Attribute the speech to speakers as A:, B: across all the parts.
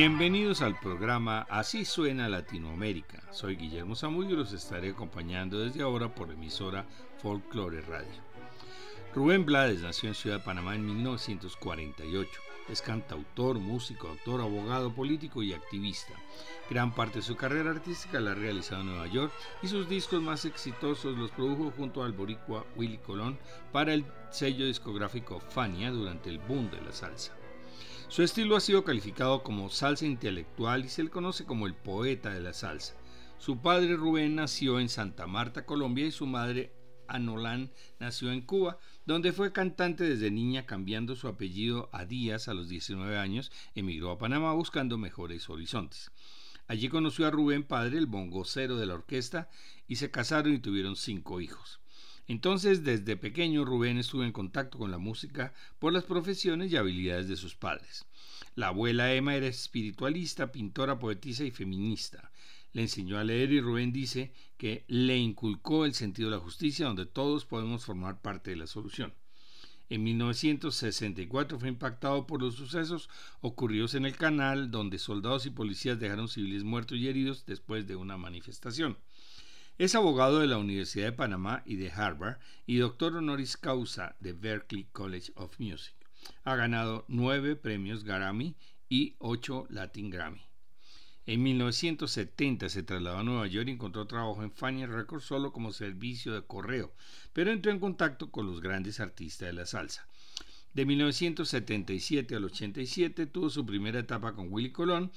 A: Bienvenidos al programa Así suena Latinoamérica. Soy Guillermo Zamudio y los estaré acompañando desde ahora por emisora Folklore Radio. Rubén Blades nació en Ciudad de Panamá en 1948. Es cantautor, músico, autor, abogado, político y activista. Gran parte de su carrera artística la ha realizado en Nueva York y sus discos más exitosos los produjo junto al boricua Willy Colón para el sello discográfico Fania durante el boom de la salsa. Su estilo ha sido calificado como salsa intelectual y se le conoce como el poeta de la salsa. Su padre Rubén nació en Santa Marta, Colombia, y su madre Anolán nació en Cuba, donde fue cantante desde niña cambiando su apellido a Díaz a los 19 años, emigró a Panamá buscando mejores horizontes. Allí conoció a Rubén padre, el bongocero de la orquesta, y se casaron y tuvieron cinco hijos. Entonces, desde pequeño, Rubén estuvo en contacto con la música por las profesiones y habilidades de sus padres. La abuela Emma era espiritualista, pintora, poetisa y feminista. Le enseñó a leer y Rubén dice que le inculcó el sentido de la justicia donde todos podemos formar parte de la solución. En 1964 fue impactado por los sucesos ocurridos en el canal donde soldados y policías dejaron civiles muertos y heridos después de una manifestación. Es abogado de la Universidad de Panamá y de Harvard y doctor honoris causa de Berklee College of Music. Ha ganado nueve premios Grammy y ocho Latin Grammy. En 1970 se trasladó a Nueva York y encontró trabajo en Fania Records solo como servicio de correo, pero entró en contacto con los grandes artistas de la salsa. De 1977 al 87 tuvo su primera etapa con Willy Colón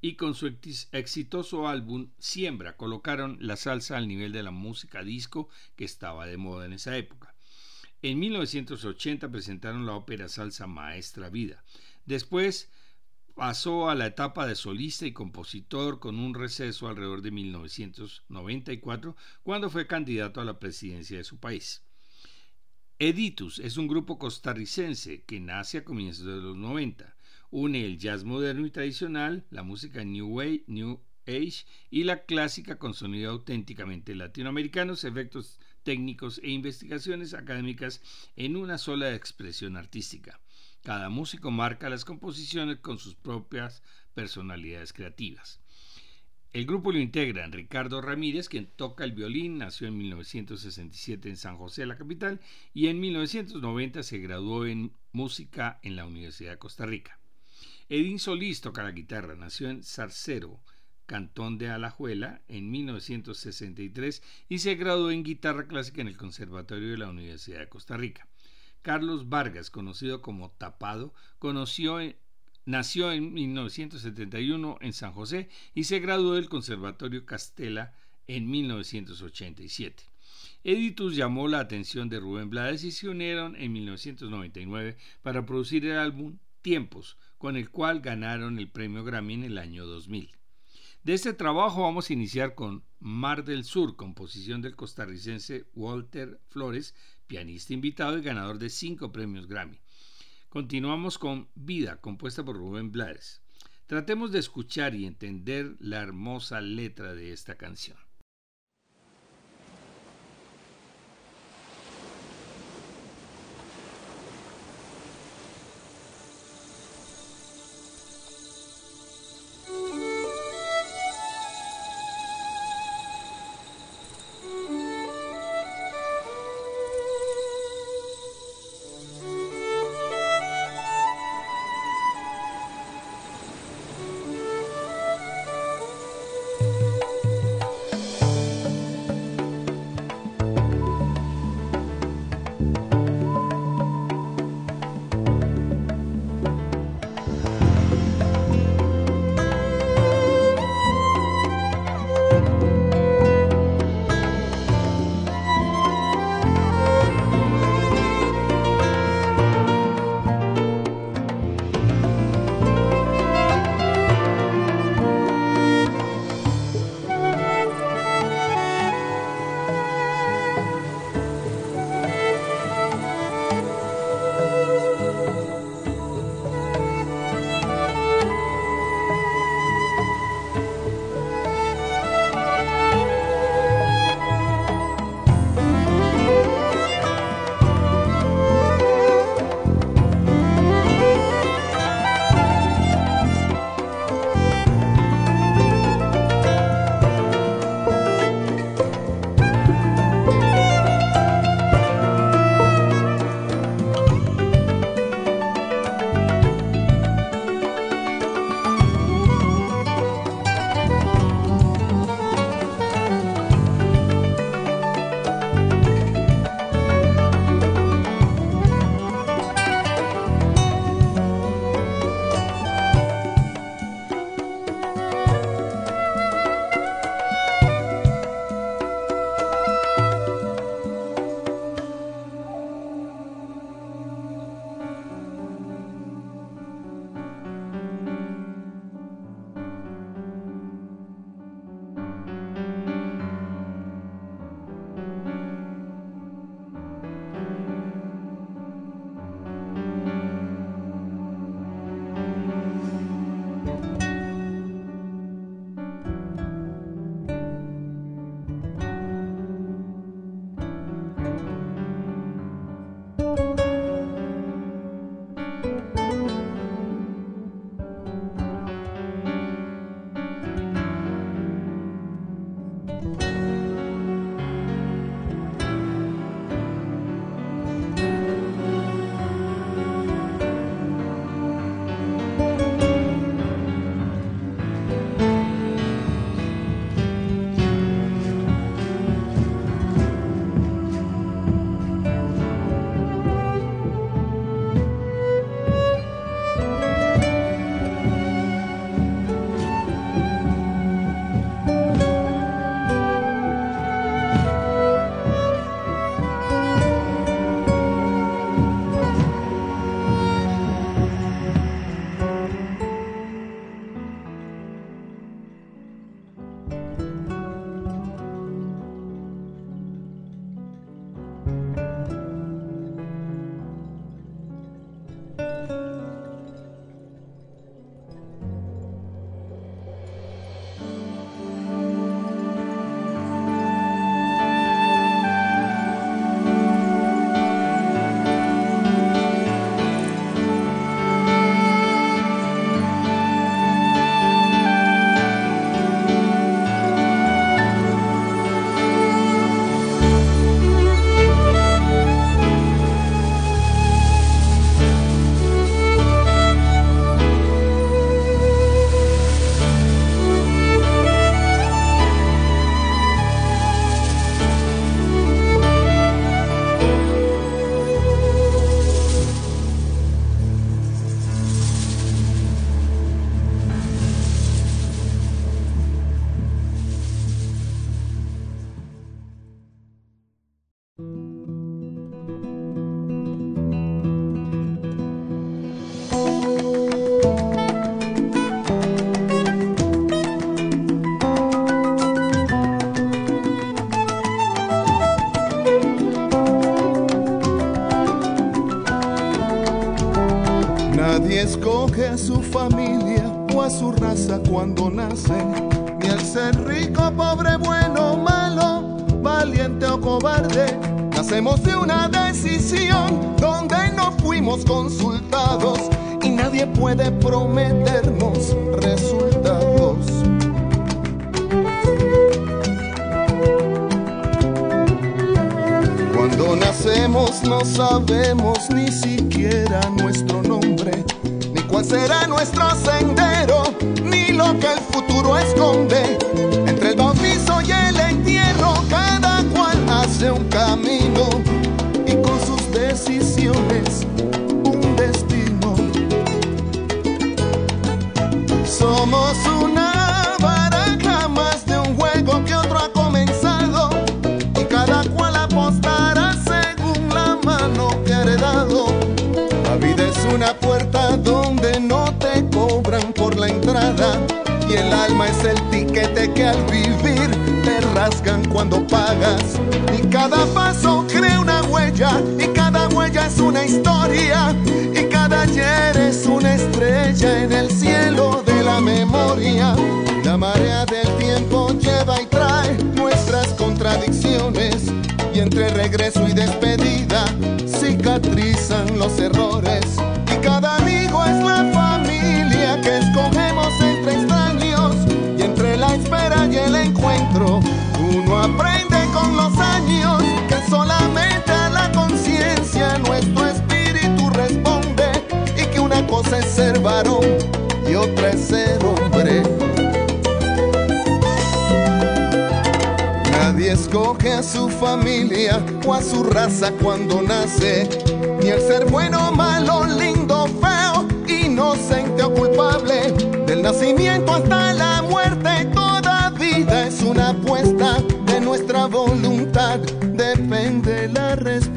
A: y con su exitoso álbum Siembra colocaron la salsa al nivel de la música disco que estaba de moda en esa época. En 1980 presentaron la ópera Salsa Maestra Vida. Después pasó a la etapa de solista y compositor con un receso alrededor de 1994 cuando fue candidato a la presidencia de su país. Editus es un grupo costarricense que nace a comienzos de los 90 une el jazz moderno y tradicional, la música New Way, New Age y la clásica con sonido auténticamente latinoamericanos, efectos técnicos e investigaciones académicas en una sola expresión artística. Cada músico marca las composiciones con sus propias personalidades creativas. El grupo lo integran Ricardo Ramírez, quien toca el violín, nació en 1967 en San José, la capital, y en 1990 se graduó en música en la Universidad de Costa Rica. Edín Solís toca la guitarra, nació en Zarcero, Cantón de Alajuela, en 1963 y se graduó en guitarra clásica en el Conservatorio de la Universidad de Costa Rica. Carlos Vargas, conocido como Tapado, nació en 1971 en San José y se graduó del Conservatorio Castela en 1987. Editus llamó la atención de Rubén Blades y se unieron en 1999 para producir el álbum Tiempos, con el cual ganaron el premio Grammy en el año 2000. De este trabajo vamos a iniciar con Mar del Sur, composición del costarricense Walter Flores, pianista invitado y ganador de cinco premios Grammy. Continuamos con Vida, compuesta por Rubén Blades. Tratemos de escuchar y entender la hermosa letra de esta canción.
B: y cada amigo es la familia que escogemos entre extraños. Y entre la espera y el encuentro uno aprende con los años que solamente a la conciencia nuestro espíritu responde. Y que una cosa es ser varón y otra es ser hombre. Nadie escoge a su familia o a su raza cuando nace ni el ser bueno, malo, lindo, feo, inocente o culpable. Del nacimiento hasta la muerte, toda vida es una apuesta de nuestra voluntad, depende la respuesta.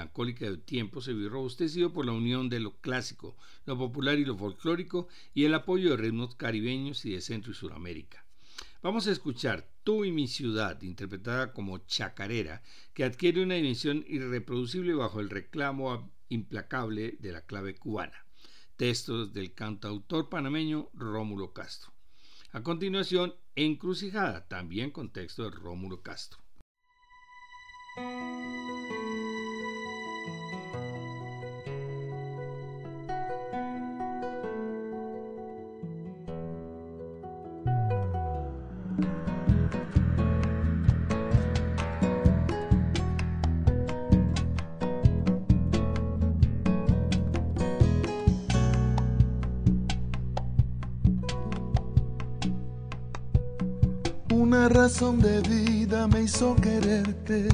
A: Melancólico del tiempo se vio robustecido por la unión de lo clásico, lo popular y lo folclórico y el apoyo de ritmos caribeños y de Centro y Suramérica. Vamos a escuchar Tú y mi ciudad, interpretada como chacarera, que adquiere una dimensión irreproducible bajo el reclamo implacable de la clave cubana. Textos del cantautor panameño Rómulo Castro. A continuación, Encrucijada, también con texto de Rómulo Castro.
B: Una razón de vida me hizo quererte.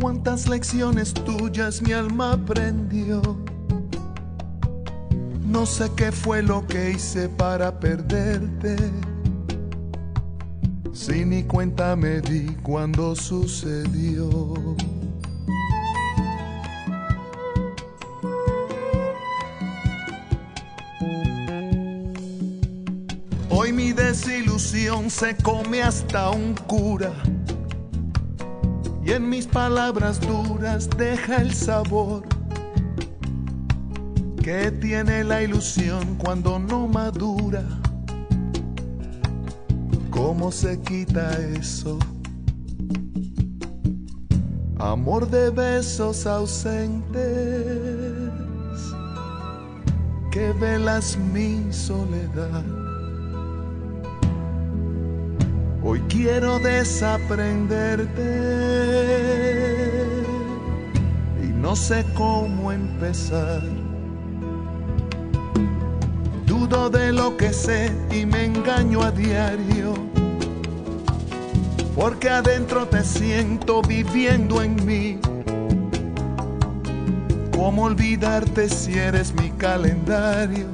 B: Cuántas lecciones tuyas mi alma aprendió. No sé qué fue lo que hice para perderte. Si ni cuenta me di cuando sucedió. Desilusión se come hasta un cura y en mis palabras duras deja el sabor que tiene la ilusión cuando no madura. ¿Cómo se quita eso? Amor de besos ausentes que velas mi soledad. Quiero desaprenderte y no sé cómo empezar. Dudo de lo que sé y me engaño a diario, porque adentro te siento viviendo en mí. ¿Cómo olvidarte si eres mi calendario?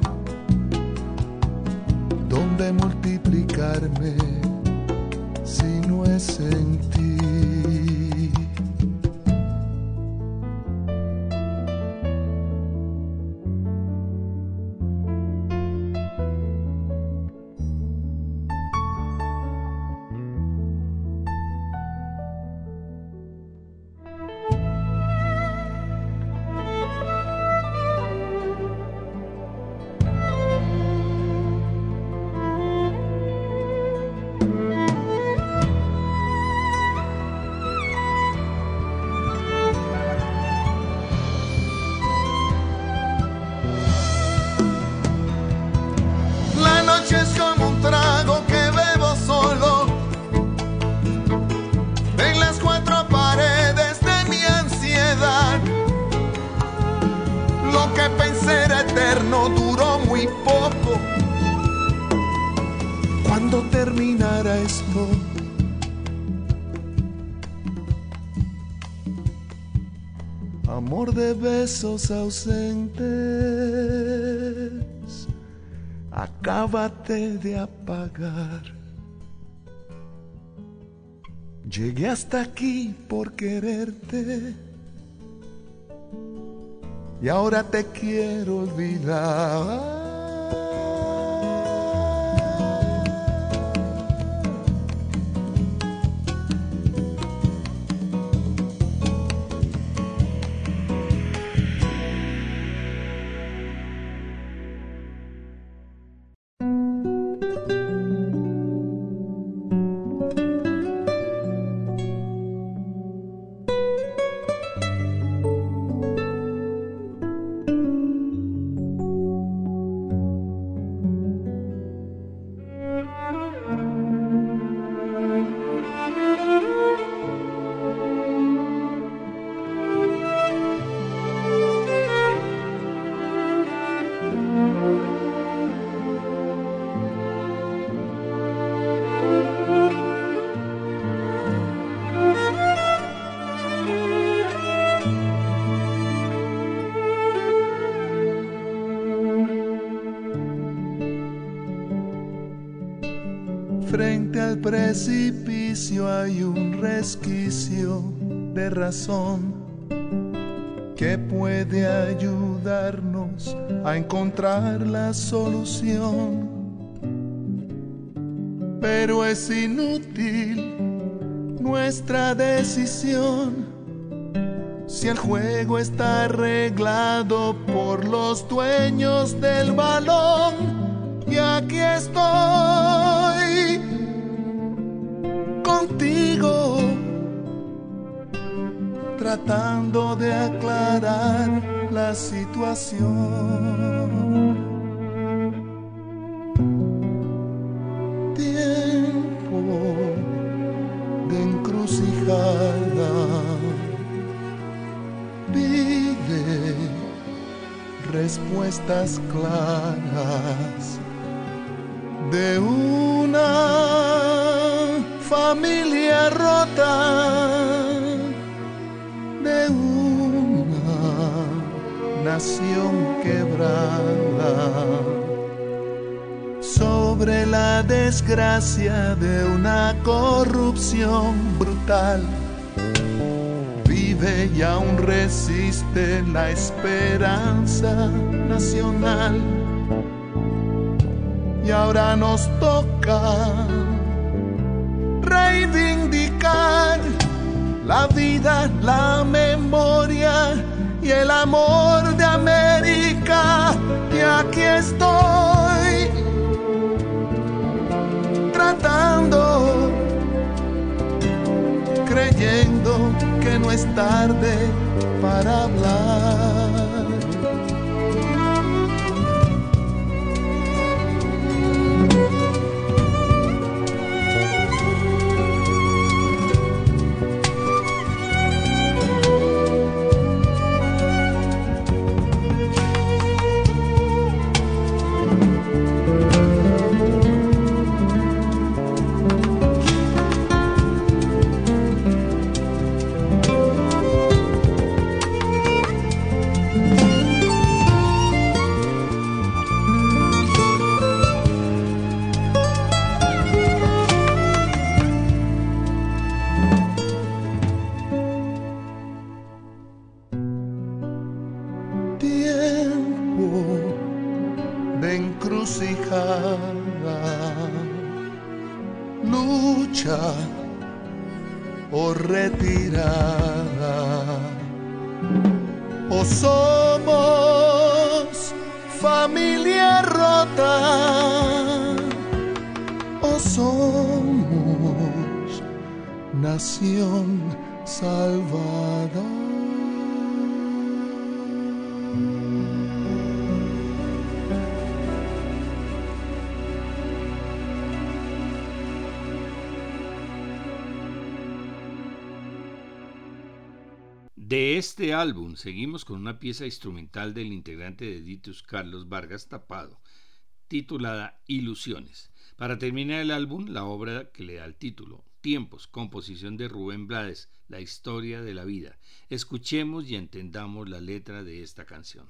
B: ¿Dónde multiplicarme? Es en. Besos ausentes acábate de apagar. Llegué hasta aquí por quererte y ahora te quiero olvidar. Precipicio hay un resquicio de razón que puede ayudarnos a encontrar la solución. Pero es inútil nuestra decisión si el juego está arreglado por los dueños del balón. Y aquí estoy tratando de aclarar la situación. Tiempo de encrucijada, pide respuestas claras de una familia quebrada, sobre la desgracia de una corrupción brutal. Vive y aún resiste la esperanza nacional y ahora nos toca reivindicar la vida, la memoria y el amor de América. Y aquí estoy tratando, creyendo que no es tarde para hablar. retirada. O somos familia rota, o somos nación salvada.
A: De este álbum seguimos con una pieza instrumental del integrante de Ditus Carlos Vargas Tapado, titulada Ilusiones. Para terminar el álbum, la obra que le da el título, Tiempos, composición de Rubén Blades, La historia de la vida. Escuchemos y entendamos la letra de esta canción.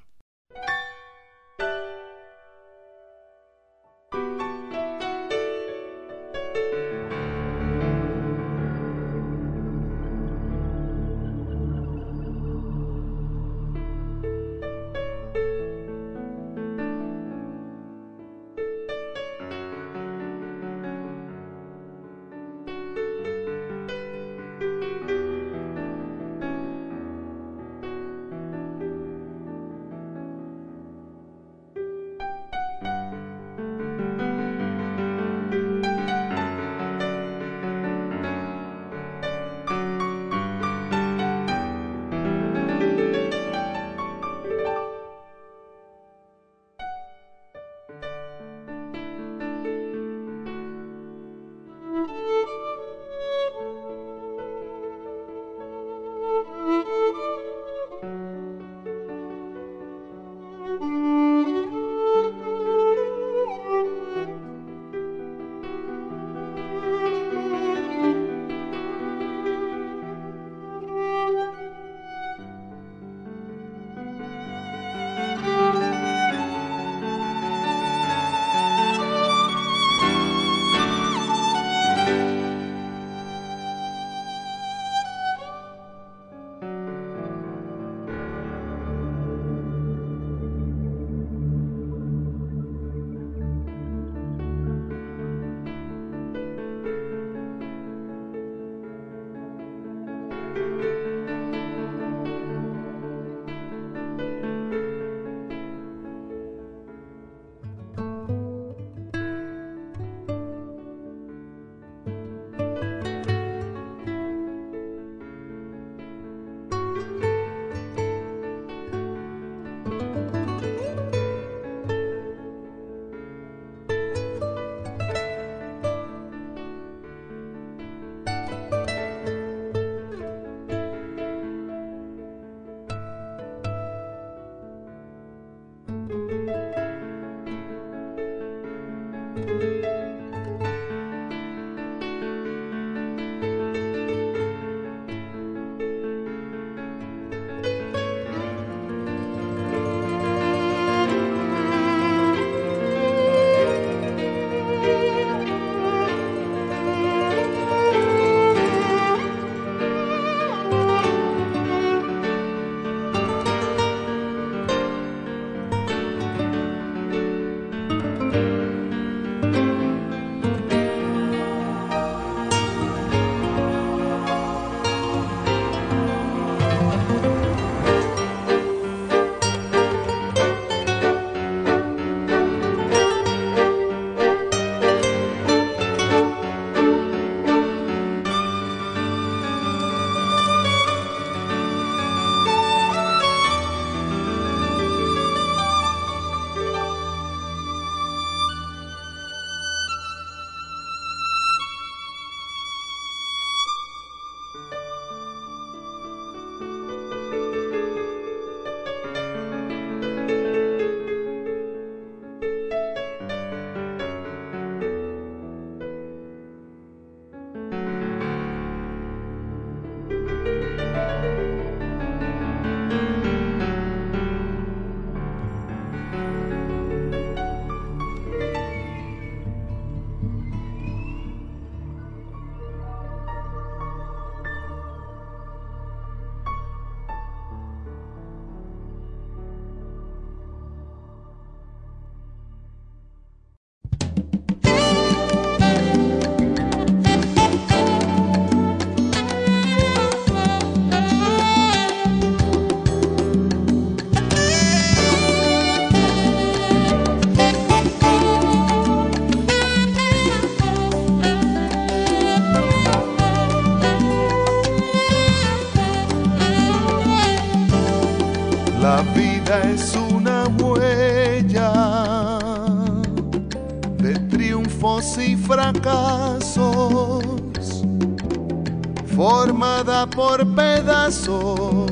B: Por pedazos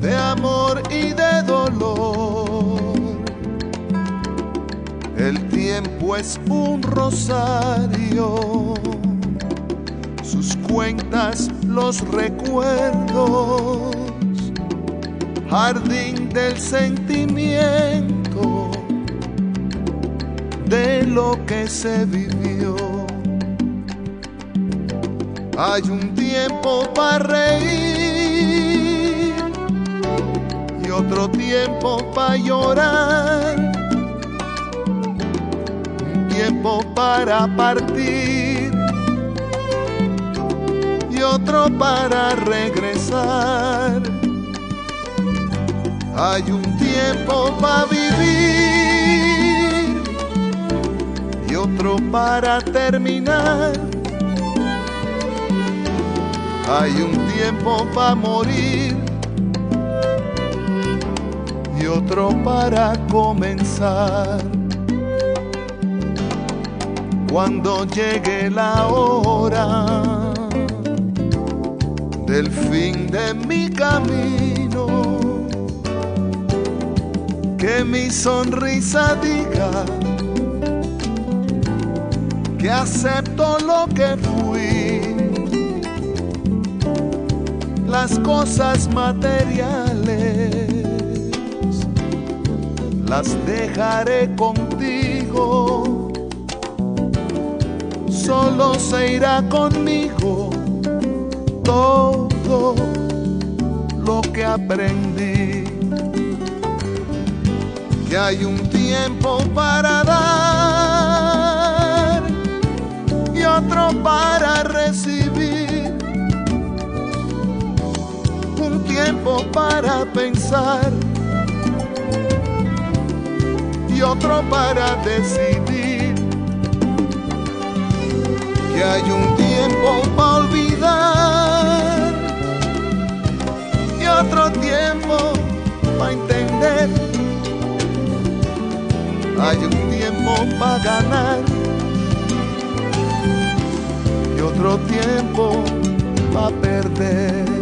B: de amor y de dolor. El tiempo es un rosario, sus cuentas los recuerdos, jardín del sentimiento de lo que se vivió. Hay un tiempo para reír y otro tiempo para llorar. Un tiempo para partir y otro para regresar. Hay un tiempo para vivir y otro para terminar hay un tiempo para morir y otro para comenzar. Cuando llegue la hora del fin de mi camino, que mi sonrisa diga que acepto lo que fui las cosas materiales las dejaré contigo. Solo se irá conmigo todo lo que aprendí. Que hay un tiempo para dar y otro para recibir tiempo para pensar y otro para decidir. Que hay un tiempo para olvidar y otro tiempo para entender. Hay un tiempo para ganar y otro tiempo para perder.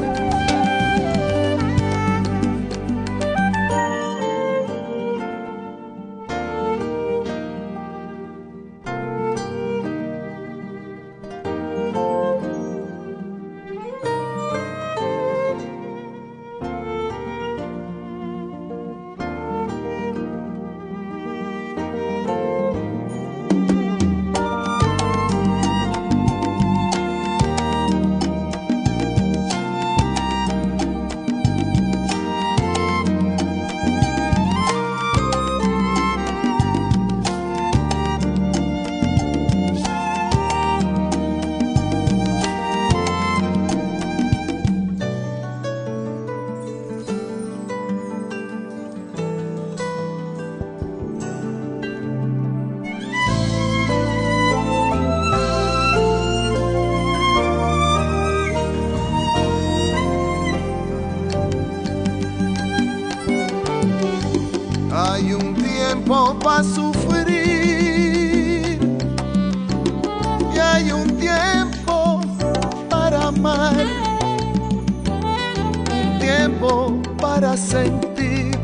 B: Sentir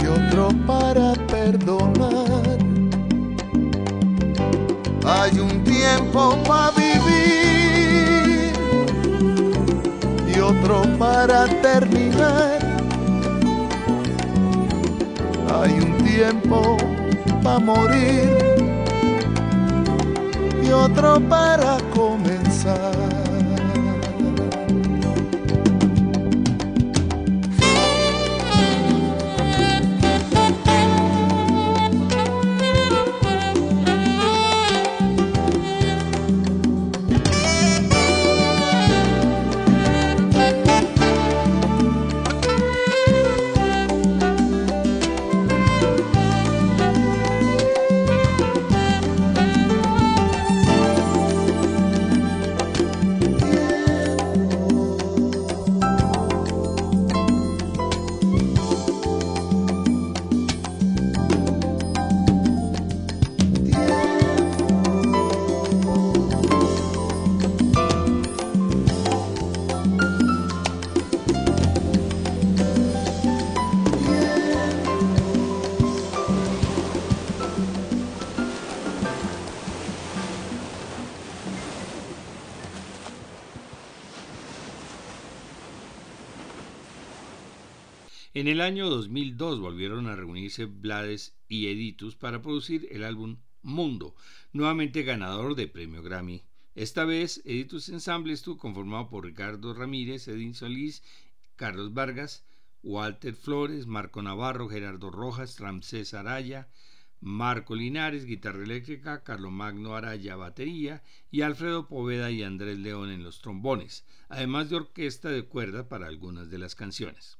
B: y otro para perdonar. Hay un tiempo para vivir y otro para terminar. Hay un tiempo para morir y otro para comenzar.
A: En el año 2002 volvieron a reunirse Blades y Editus para producir el álbum Mundo, nuevamente ganador de premio Grammy. Esta vez, Editus Ensemble estuvo conformado por Ricardo Ramírez, Edín Solís, Carlos Vargas, Walter Flores, Marco Navarro, Gerardo Rojas, Ramsés Araya, Marco Linares, guitarra eléctrica, Carlos Magno Araya, batería, y Alfredo Poveda y Andrés León en los trombones, además de orquesta de cuerda para algunas de las canciones.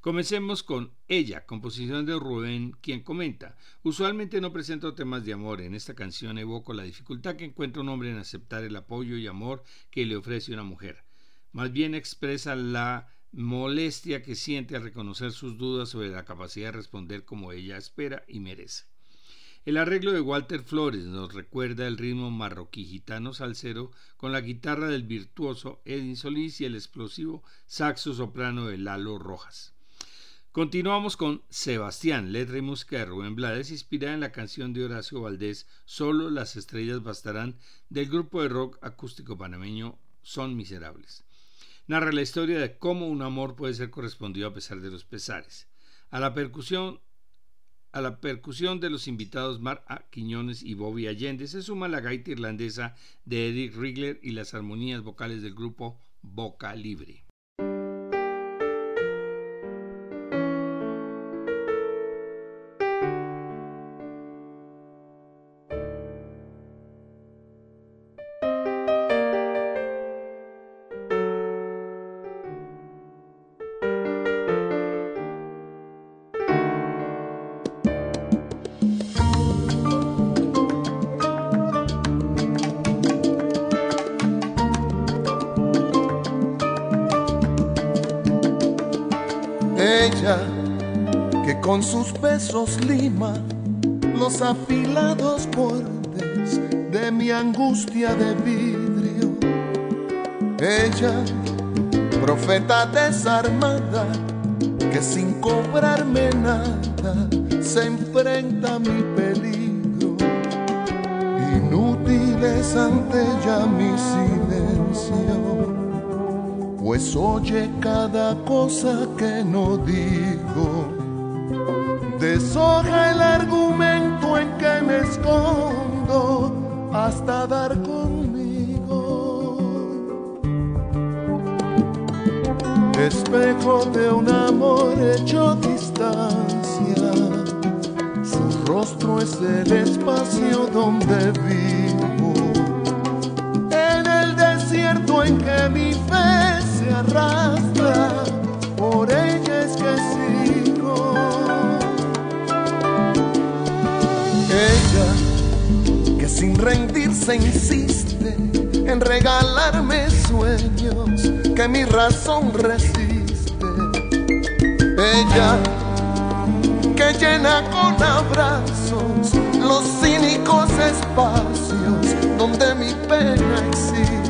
A: Comencemos con Ella, composición de Rubén, quien comenta, usualmente no presento temas de amor, en esta canción evoco la dificultad que encuentra un hombre en aceptar el apoyo y amor que le ofrece una mujer. Más bien expresa la molestia que siente al reconocer sus dudas sobre la capacidad de responder como ella espera y merece. El arreglo de Walter Flores nos recuerda el ritmo marroquí gitano salsero con la guitarra del virtuoso Edin Solís y el explosivo saxo soprano de Lalo Rojas. Continuamos con Sebastián, letra y música de Rubén Blades, inspirada en la canción de Horacio Valdés, Solo las estrellas bastarán, del grupo de rock acústico panameño Son Miserables. Narra la historia de cómo un amor puede ser correspondido a pesar de los pesares. A la percusión, a la percusión de los invitados Mar A. Quiñones y Bobby Allende se suma la gaita irlandesa de Eric Rigler y las armonías vocales del grupo Boca Libre.
B: Lima los afilados bordes de mi angustia de vidrio. Ella, profeta desarmada, que sin cobrarme nada se enfrenta a mi peligro. Inútiles ante ella mi silencio, pues oye cada cosa que no digo deshoja el argumento en que me escondo hasta dar conmigo. Espejo de un amor hecho distancia, su rostro es el espacio donde vivo. En el desierto en que mi fe se arrastra, rendirse insiste en regalarme sueños que mi razón resiste. Ella, que llena con abrazos los cínicos espacios donde mi pena existe.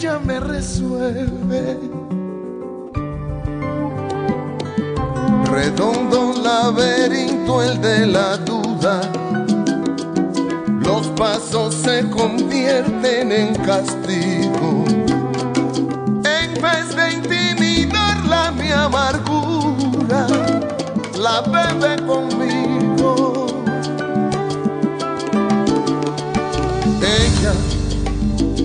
B: ella me resuelve. Redondo laberinto el de la duda, los pasos se convierten en castigo. En vez de intimidarla mi amargura, la bebe conmigo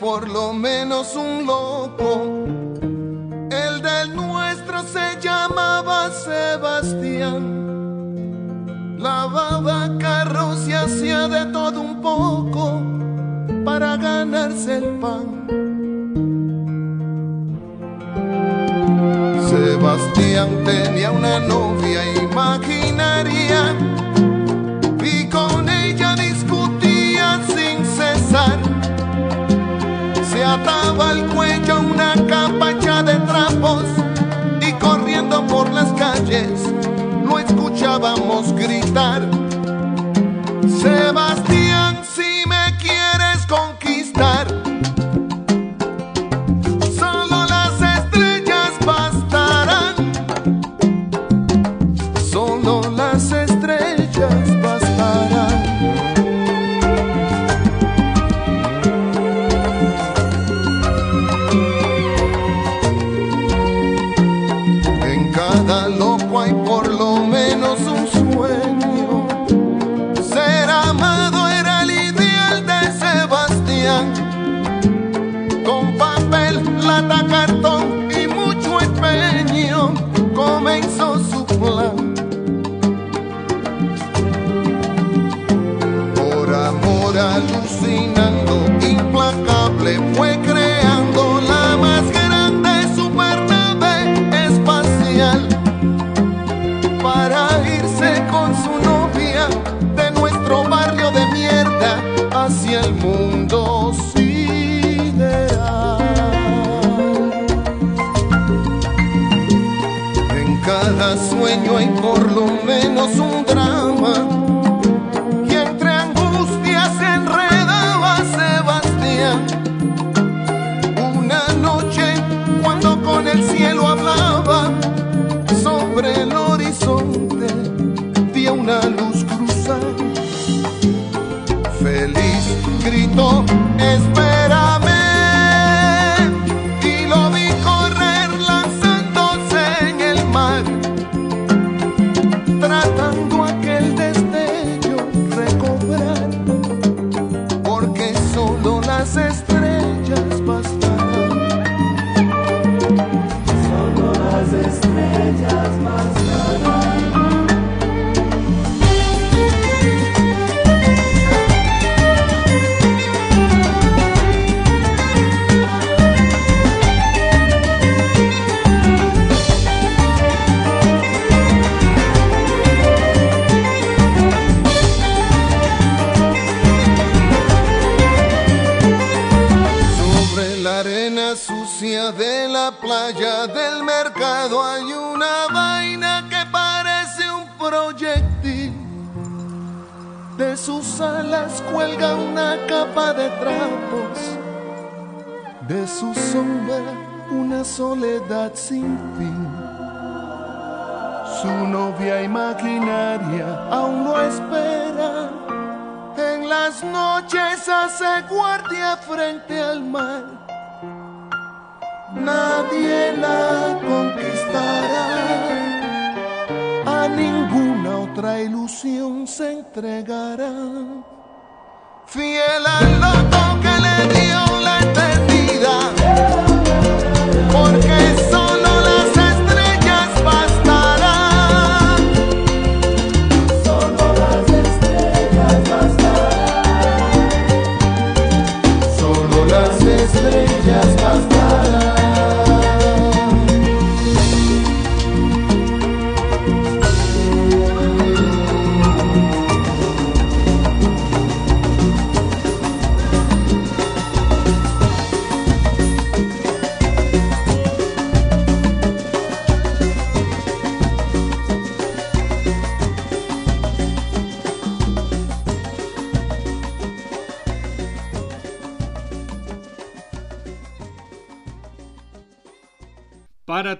B: por lo menos un loco. El del nuestro se llamaba Sebastián. Lavaba carros y hacía de todo un poco para ganarse el pan. Sebastián tenía una novia imaginaria y corriendo por las calles lo escuchábamos gritar. Se entregará.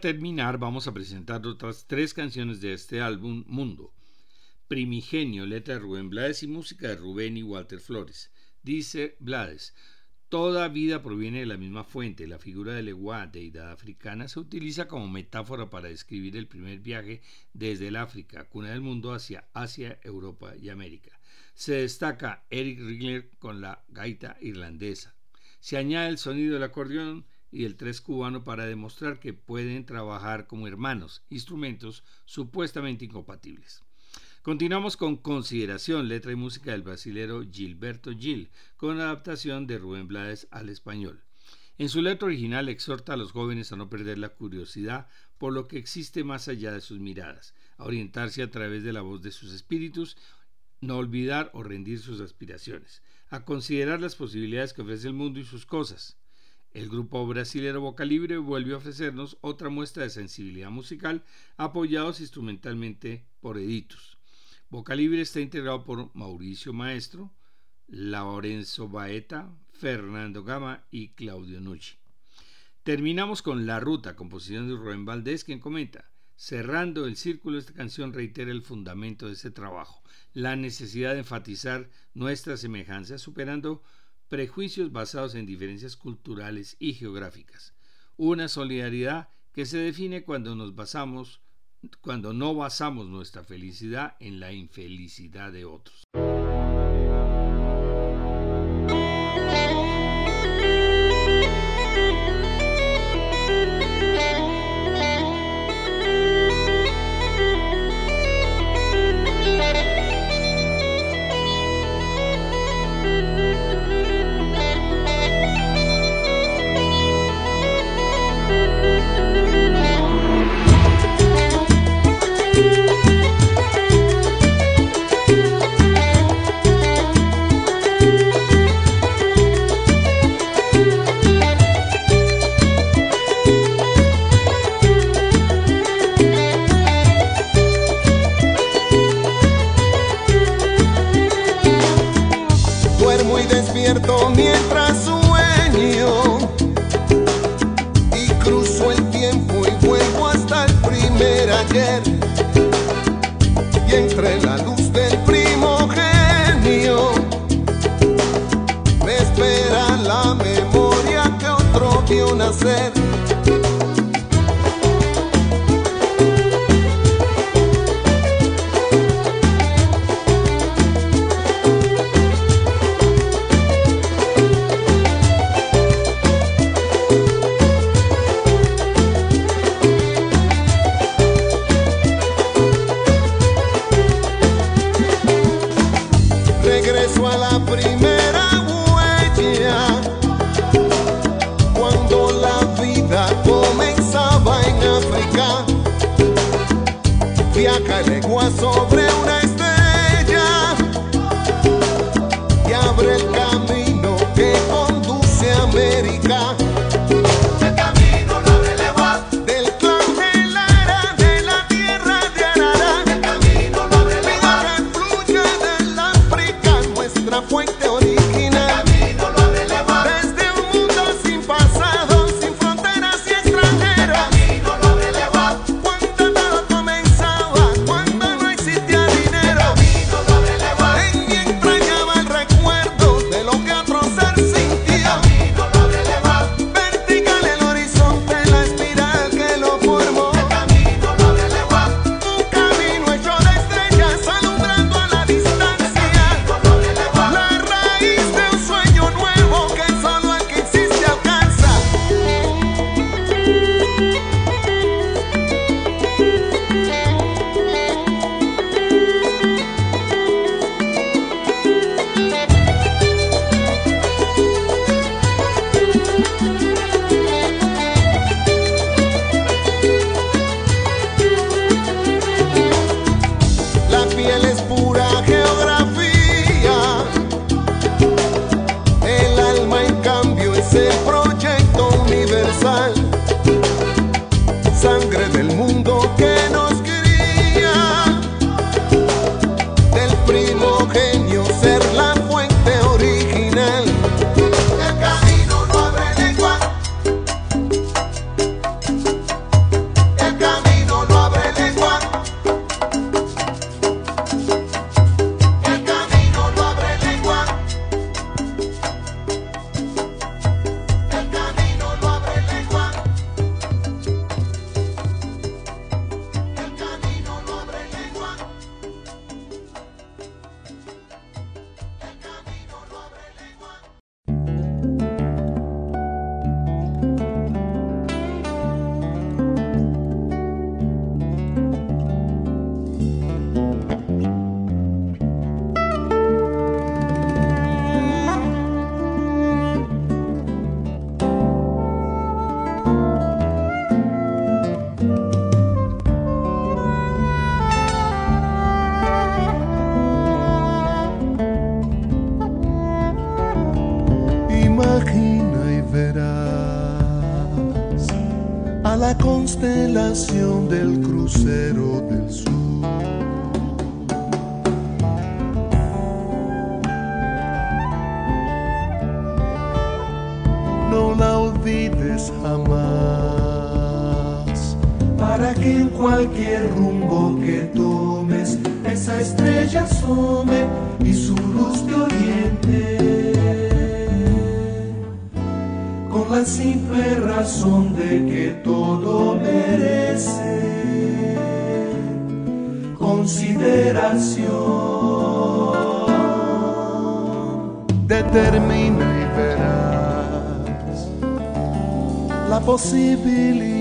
A: Terminar, vamos a presentar otras tres canciones de este álbum Mundo. Primigenio, letra de Rubén Blades y música de Rubén y Walter Flores. Dice Blades, toda vida proviene de la misma fuente. La figura de Leguá, deidad africana, se utiliza como metáfora para describir el primer viaje desde el África, cuna del mundo, hacia Asia, Europa y América. Se destaca Eric Rigler con la gaita irlandesa. Se añade el sonido del acordeón y el tres cubano para demostrar que pueden trabajar como hermanos, instrumentos supuestamente incompatibles. Continuamos con Consideración, letra y música del brasilero Gilberto Gil, con adaptación de Rubén Blades al español. En su letra original exhorta a los jóvenes a no perder la curiosidad por lo que existe más allá de sus miradas, a orientarse a través de la voz de sus espíritus, no olvidar o rendir sus aspiraciones, a considerar las posibilidades que ofrece el mundo y sus cosas. El grupo brasilero Boca Libre vuelve a ofrecernos otra muestra de sensibilidad musical apoyados instrumentalmente por Editus.
B: Boca Libre está integrado por Mauricio Maestro, Lorenzo Baeta, Fernando Gama y Claudio Nucci. Terminamos con La Ruta, composición de Rubén Valdés, quien comenta, cerrando el círculo, esta canción reitera el fundamento de este trabajo, la necesidad de enfatizar nuestras semejanzas, superando prejuicios basados en diferencias culturales y geográficas. Una solidaridad que se define cuando nos basamos, cuando no basamos nuestra felicidad en la infelicidad de otros.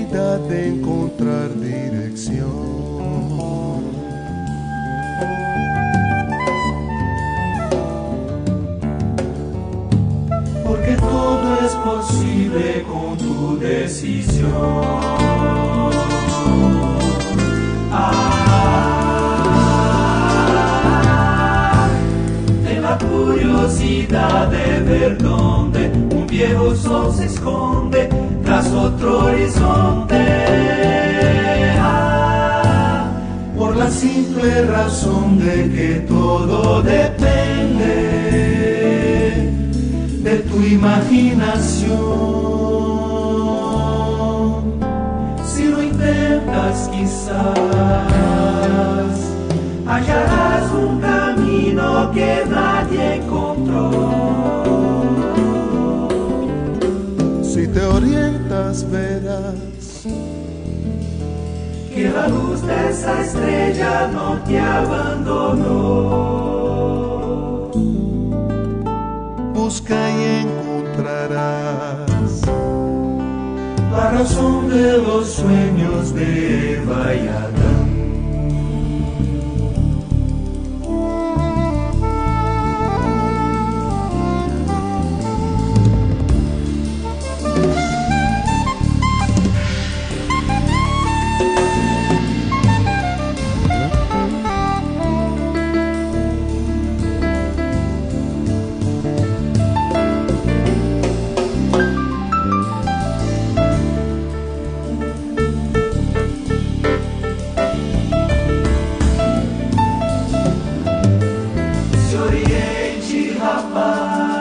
C: De
B: encontrar dirección.
C: Porque todo es posible con tu decisión. Ah, en la curiosidad de ver dónde un viejo sol se esconde tras otro horizonte. Ah, por la simple razón de que todo depende de tu imaginación. Si lo intentas quizás hallarás un camino que nadie encontró.
B: Verás
C: Que la luz de esa estrella no te abandonó.
B: busca y encontrarás
C: La razón de los sueños de Eva
B: Bye.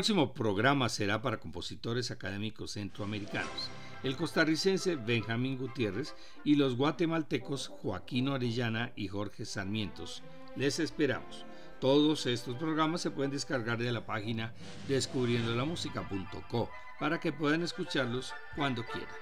A: Próximo programa será para compositores académicos centroamericanos, el costarricense Benjamín Gutiérrez y los guatemaltecos Joaquín Orellana y Jorge Sarmientos. Les esperamos. Todos estos programas se pueden descargar de la página descubriendolamusica.co para que puedan escucharlos cuando quieran.